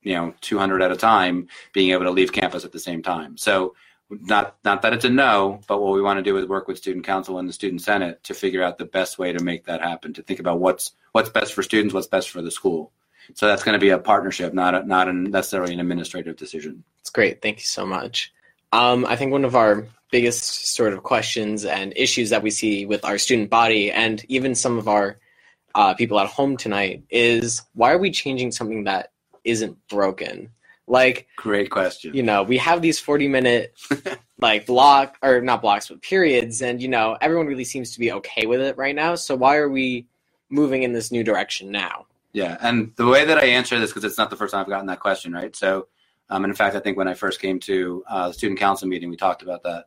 S2: you know, 200 at a time, being able to leave campus at the same time? So not not that it's a no, but what we want to do is work with student council and the student senate to figure out the best way to make that happen. To think about what's what's best for students, what's best for the school. So that's going to be a partnership, not a, not a necessarily an administrative decision.
S3: It's great. Thank you so much. Um, I think one of our biggest sort of questions and issues that we see with our student body and even some of our uh, people at home tonight is why are we changing something that isn't broken? Like,
S2: Great question.
S3: you know, we have these 40 minute like block or not blocks, but periods, and you know, everyone really seems to be okay with it right now. So why are we moving in this new direction now?
S2: Yeah, and the way that I answer this, because it's not the first time I've gotten that question, right? So, um, and in fact, I think when I first came to uh, the student council meeting, we talked about that.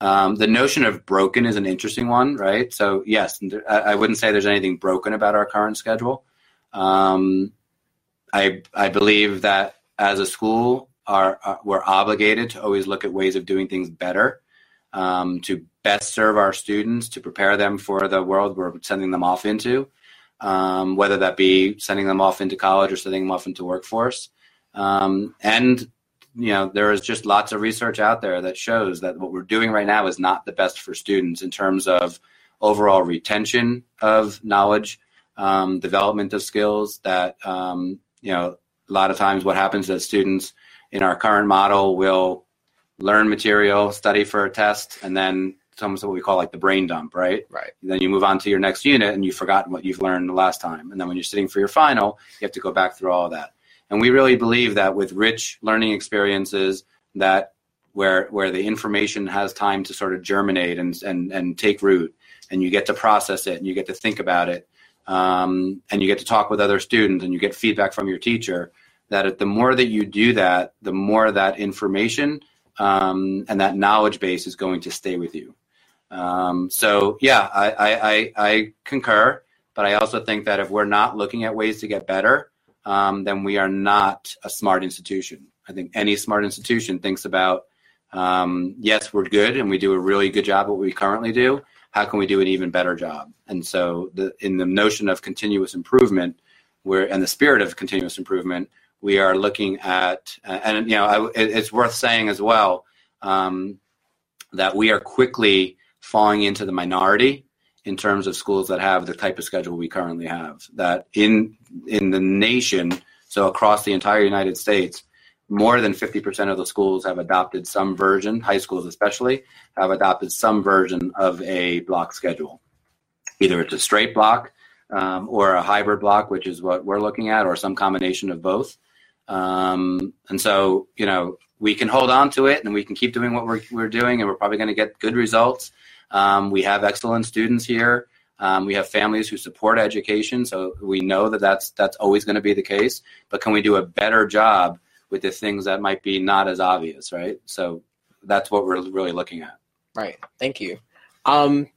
S2: Um, the notion of broken is an interesting one, right? So, yes, I, I wouldn't say there's anything broken about our current schedule. Um, I I believe that as a school, are, are we're obligated to always look at ways of doing things better, um, to best serve our students, to prepare them for the world we're sending them off into um, whether that be sending them off into college or sending them off into workforce. Um, and you know, there is just lots of research out there that shows that what we're doing right now is not the best for students in terms of overall retention of knowledge, um, development of skills. That um, you know, a lot of times what happens is students in our current model will learn material, study for a test, and then it's almost what we call like the brain dump, right?
S3: Right.
S2: Then you move on to your next unit and you've forgotten what you've learned the last time. And then when you're sitting for your final, you have to go back through all of that. And we really believe that with rich learning experiences that where where the information has time to sort of germinate and and, and take root and you get to process it and you get to think about it um, and you get to talk with other students and you get feedback from your teacher that the more that you do that the more that information um, and that knowledge base is going to stay with you um, so yeah, I, I, I, I concur, but I also think that if we're not looking at ways to get better, um, then we are not a smart institution. I think any smart institution thinks about, um, yes, we're good and we do a really good job at what we currently do. How can we do an even better job? And so, the, in the notion of continuous improvement, and the spirit of continuous improvement, we are looking at, and you know, I, it, it's worth saying as well um, that we are quickly falling into the minority in terms of schools that have the type of schedule we currently have. That in in the nation, so across the entire United States, more than 50% of the schools have adopted some version, high schools especially, have adopted some version of a block schedule. Either it's a straight block um, or a hybrid block, which is what we're looking at, or some combination of both. Um, and so, you know, we can hold on to it and we can keep doing what we're, we're doing, and we're probably going to get good results. Um, we have excellent students here. Um, we have families who support education, so we know that that's that's always going to be the case. But can we do a better job with the things that might be not as obvious, right? So that's what we're really looking at.
S3: Right. Thank you. Um,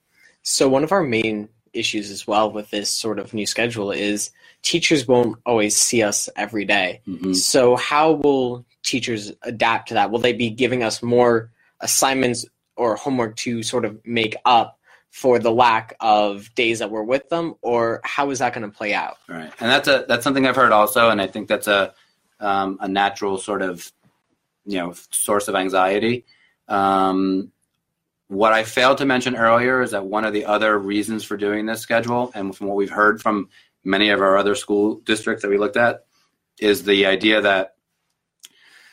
S3: so one of our main issues as well with this sort of new schedule is teachers won't always see us every day.
S2: Mhm.
S3: So how will teachers adapt to that? Will they be giving us more assignments or homework to sort of make up for the lack of days that we're with them, or how is that going to play out?
S2: Right, and that's a that's something I've heard also, and I think that's a um, a natural sort of you know source of anxiety. Um, what I failed to mention earlier is that one of the other reasons for doing this schedule, and from what we've heard from many of our other school districts that we looked at, is the idea that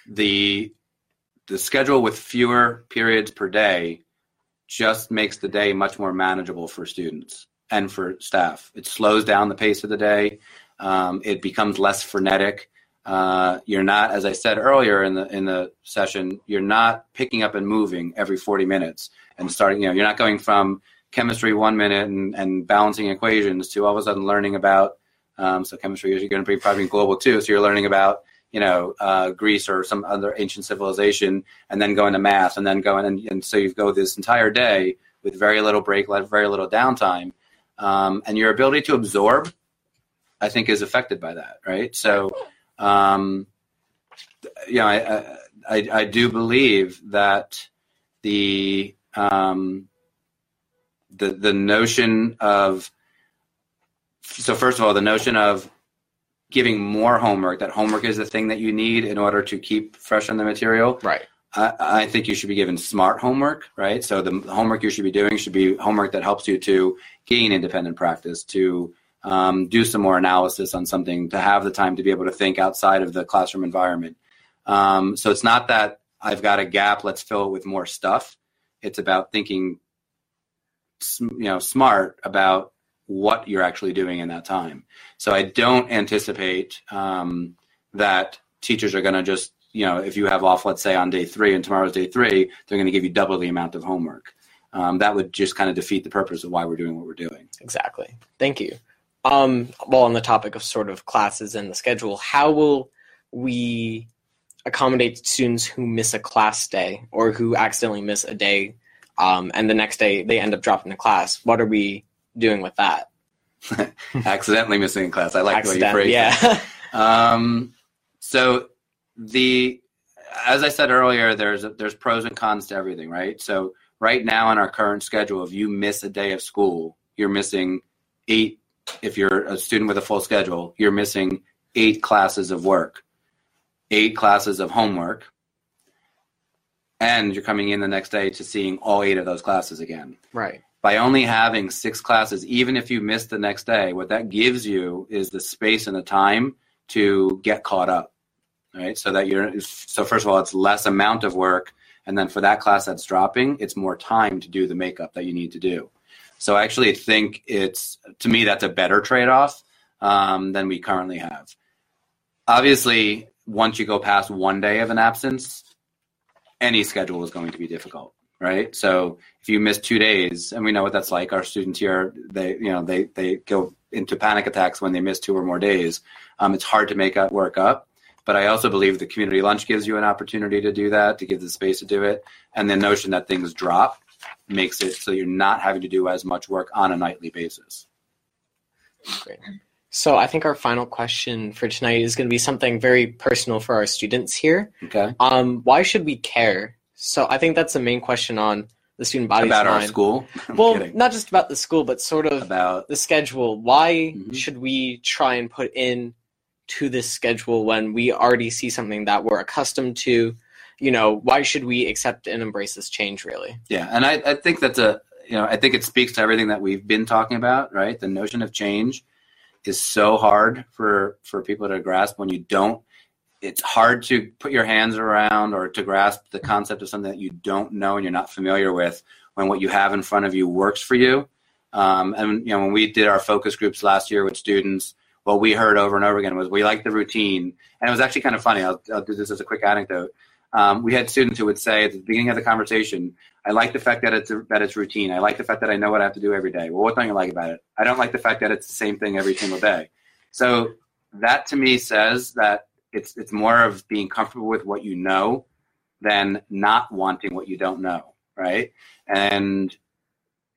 S2: the the schedule with fewer periods per day just makes the day much more manageable for students and for staff. It slows down the pace of the day. Um, it becomes less frenetic. Uh, you're not, as I said earlier in the in the session, you're not picking up and moving every 40 minutes and starting. You know, you're not going from chemistry one minute and, and balancing equations to all of a sudden learning about. Um, so chemistry is going to be probably global too. So you're learning about you know uh, Greece or some other ancient civilization, and then going to math, and then going and, and so you go this entire day with very little break, very little downtime, um, and your ability to absorb, I think, is affected by that, right? So, um, you know, I, I I do believe that the um, the the notion of so first of all the notion of giving more homework that homework is the thing that you need in order to keep fresh on the material
S3: Right.
S2: I, I think you should be given smart homework, right? So the homework you should be doing should be homework that helps you to gain independent practice, to um, do some more analysis on something, to have the time to be able to think outside of the classroom environment. Um, so it's not that I've got a gap, let's fill it with more stuff. It's about thinking, you know, smart about what you're actually doing in that time. So I don't anticipate um, that teachers are going to just you know, if you have off, let's say on day three and tomorrow's day three, they're going to give you double the amount of homework. Um, that would just kind of defeat the purpose of why we're doing what we're doing.
S3: Exactly. Thank you. Um, well, on the topic of sort of classes and the schedule, how will we accommodate students who miss a class day or who accidentally miss a day um, and the next day they end up dropping the class? What are we doing with that?
S2: Accidentally missing a class. I like the way you phrase
S3: yeah.
S2: it. Um, so the, as I said earlier, there's there's pros and cons to everything, right? So right now in our current schedule, if you miss a day of school, you're missing eight. If you're a student with a full schedule, you're missing eight classes of work, eight classes of homework, and you're coming in the next day to seeing all eight of those classes again
S3: right.
S2: by only having six classes, even if you miss the next day, what that gives you is the space and the time to get caught up. Right. So that you're, so first of all, it's less amount of work. And then for that class that's dropping, it's more time to do the makeup that you need to do. So I actually think it's, to me, that's a better trade off um, than we currently have. Obviously, once you go past one day of an absence, any schedule is going to be difficult right? So if you miss two days, and we know what that's like, our students here, they you know they they go into panic attacks when they miss two or more days. Um, it's hard to make that work up. But I also believe the community lunch gives you an opportunity to do that, to give the space to do it, and the notion that things drop makes it so you're not having to do as much work on a nightly basis.
S3: Great. So I think our final question for tonight is going to be something very personal for our students here.
S2: Okay,
S3: Um, why should we care? So I think that's the main question on the student body
S2: about our school. I'm
S3: well,
S2: kidding.
S3: not just about the school, but sort of
S2: About
S3: the schedule. Why
S2: Mhm.
S3: should we try and put in to this schedule when we already see something that we're accustomed to? You know, why should we accept and embrace this change? Really?
S2: Yeah, and I, I think that's a you know I think it speaks to everything that we've been talking about, right? The notion of change is so hard for for people to grasp when you don't it's hard to put your hands around or to grasp the concept of something that you don't know and you're not familiar with when what you have in front of you works for you. Um, and you know, when we did our focus groups last year with students, what we heard over and over again was we like the routine, and it was actually kind of funny. I'll, I'll do this as a quick anecdote. Um, we had students who would say at the beginning of the conversation, "I like the fact that it's that it's routine. I like the fact that I know what I have to do every day." Well, what don't you like about it? I don't like the fact that it's the same thing every single day. So that to me says that it's it's more of being comfortable with what you know than not wanting what you don't know, right? And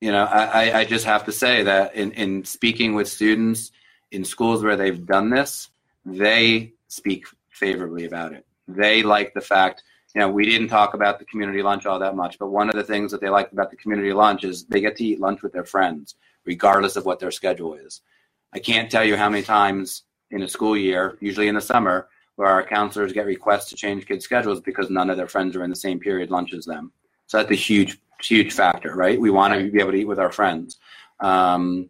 S2: you know, I, I just have to say that in, in speaking with students in schools where they've done this, they speak favorably about it. They like the fact, you know, we didn't talk about the community lunch all that much, but one of the things that they like about the community lunch is they get to eat lunch with their friends, regardless of what their schedule is. I can't tell you how many times in a school year, usually in the summer, where our counselors get requests to change kids' schedules because none of their friends are in the same period lunch as them. So that's a huge, huge factor, right? We want to be able to eat with our friends. Um,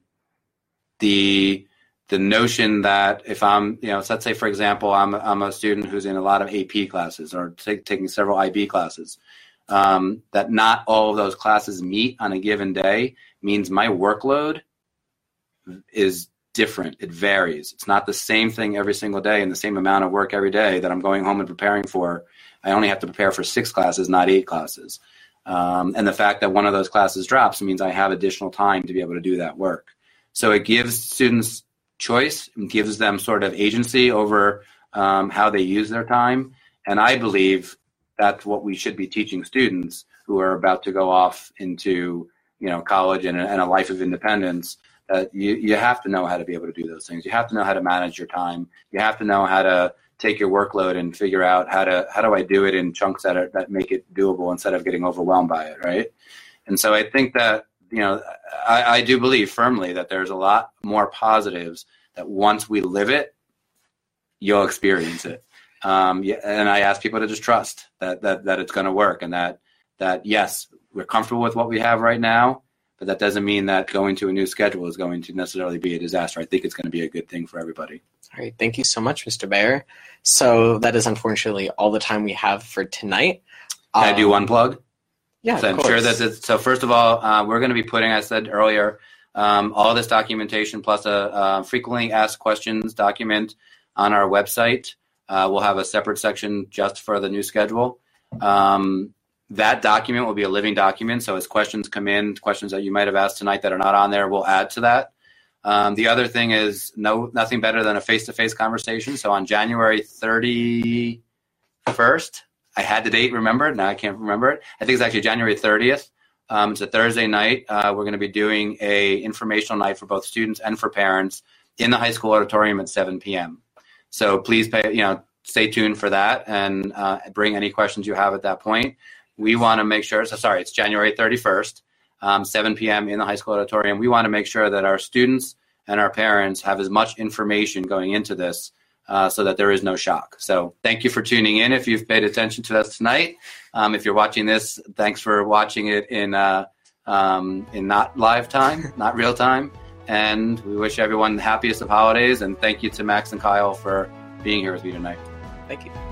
S2: the the notion that if I'm, you know, so let's say for example, I'm I'm a student who's in a lot of AP classes or take, taking several IB classes, um, that not all of those classes meet on a given day means my workload is different. It varies. It's not the same thing every single day and the same amount of work every day that I'm going home and preparing for. I only have to prepare for six classes, not eight classes. Um, and the fact that one of those classes drops means I have additional time to be able to do that work. So it gives students choice and gives them sort of agency over um, how they use their time. And I believe that's what we should be teaching students who are about to go off into you know college and a, and a life of independence uh, you, you have to know how to be able to do those things. You have to know how to manage your time. You have to know how to take your workload and figure out how to how do I do it in chunks that are, that make it doable instead of getting overwhelmed by it, right? And so I think that you know I, I do believe firmly that there's a lot more positives that once we live it, you'll experience it. Um, yeah, and I ask people to just trust that that that it's going to work and that that yes, we're comfortable with what we have right now but that doesn't mean that going to a new schedule is going to necessarily be a disaster. I think it's going to be a good thing for everybody.
S3: All right, thank you so much, Mr. Bayer. So that is unfortunately all the time we have for tonight.
S2: Can um, I do um, one plug?
S3: Yeah,
S2: so I'm sure that so. First of all, uh, we're going to be putting, I said earlier, um, all this documentation plus a, a, frequently asked questions document on our website. Uh, we'll have a separate section just for the new schedule. Um, that document will be a living document. So as questions come in, questions that you might have asked tonight that are not on there, we'll add to that. Um, the other thing is no nothing better than a face-to-face conversation. So on January 31st, I had the date remembered. Now I can't remember it. I think it's actually January 30th. Um, it's a Thursday night. Uh, we're going to be doing a informational night for both students and for parents in the high school auditorium at 7 p.m. So please pay, you know, stay tuned for that and uh, bring any questions you have at that point we want to make sure, so sorry, it's January 31st, um, 7 p.m. in the high school auditorium. We want to make sure that our students and our parents have as much information going into this uh, so that there is no shock. So thank you for tuning in if you've paid attention to us tonight. Um, if you're watching this, thanks for watching it in, uh, um, in not live time, not real time. And we wish everyone the happiest of holidays. And thank you to Max and Kyle for being here with me tonight.
S3: Thank you.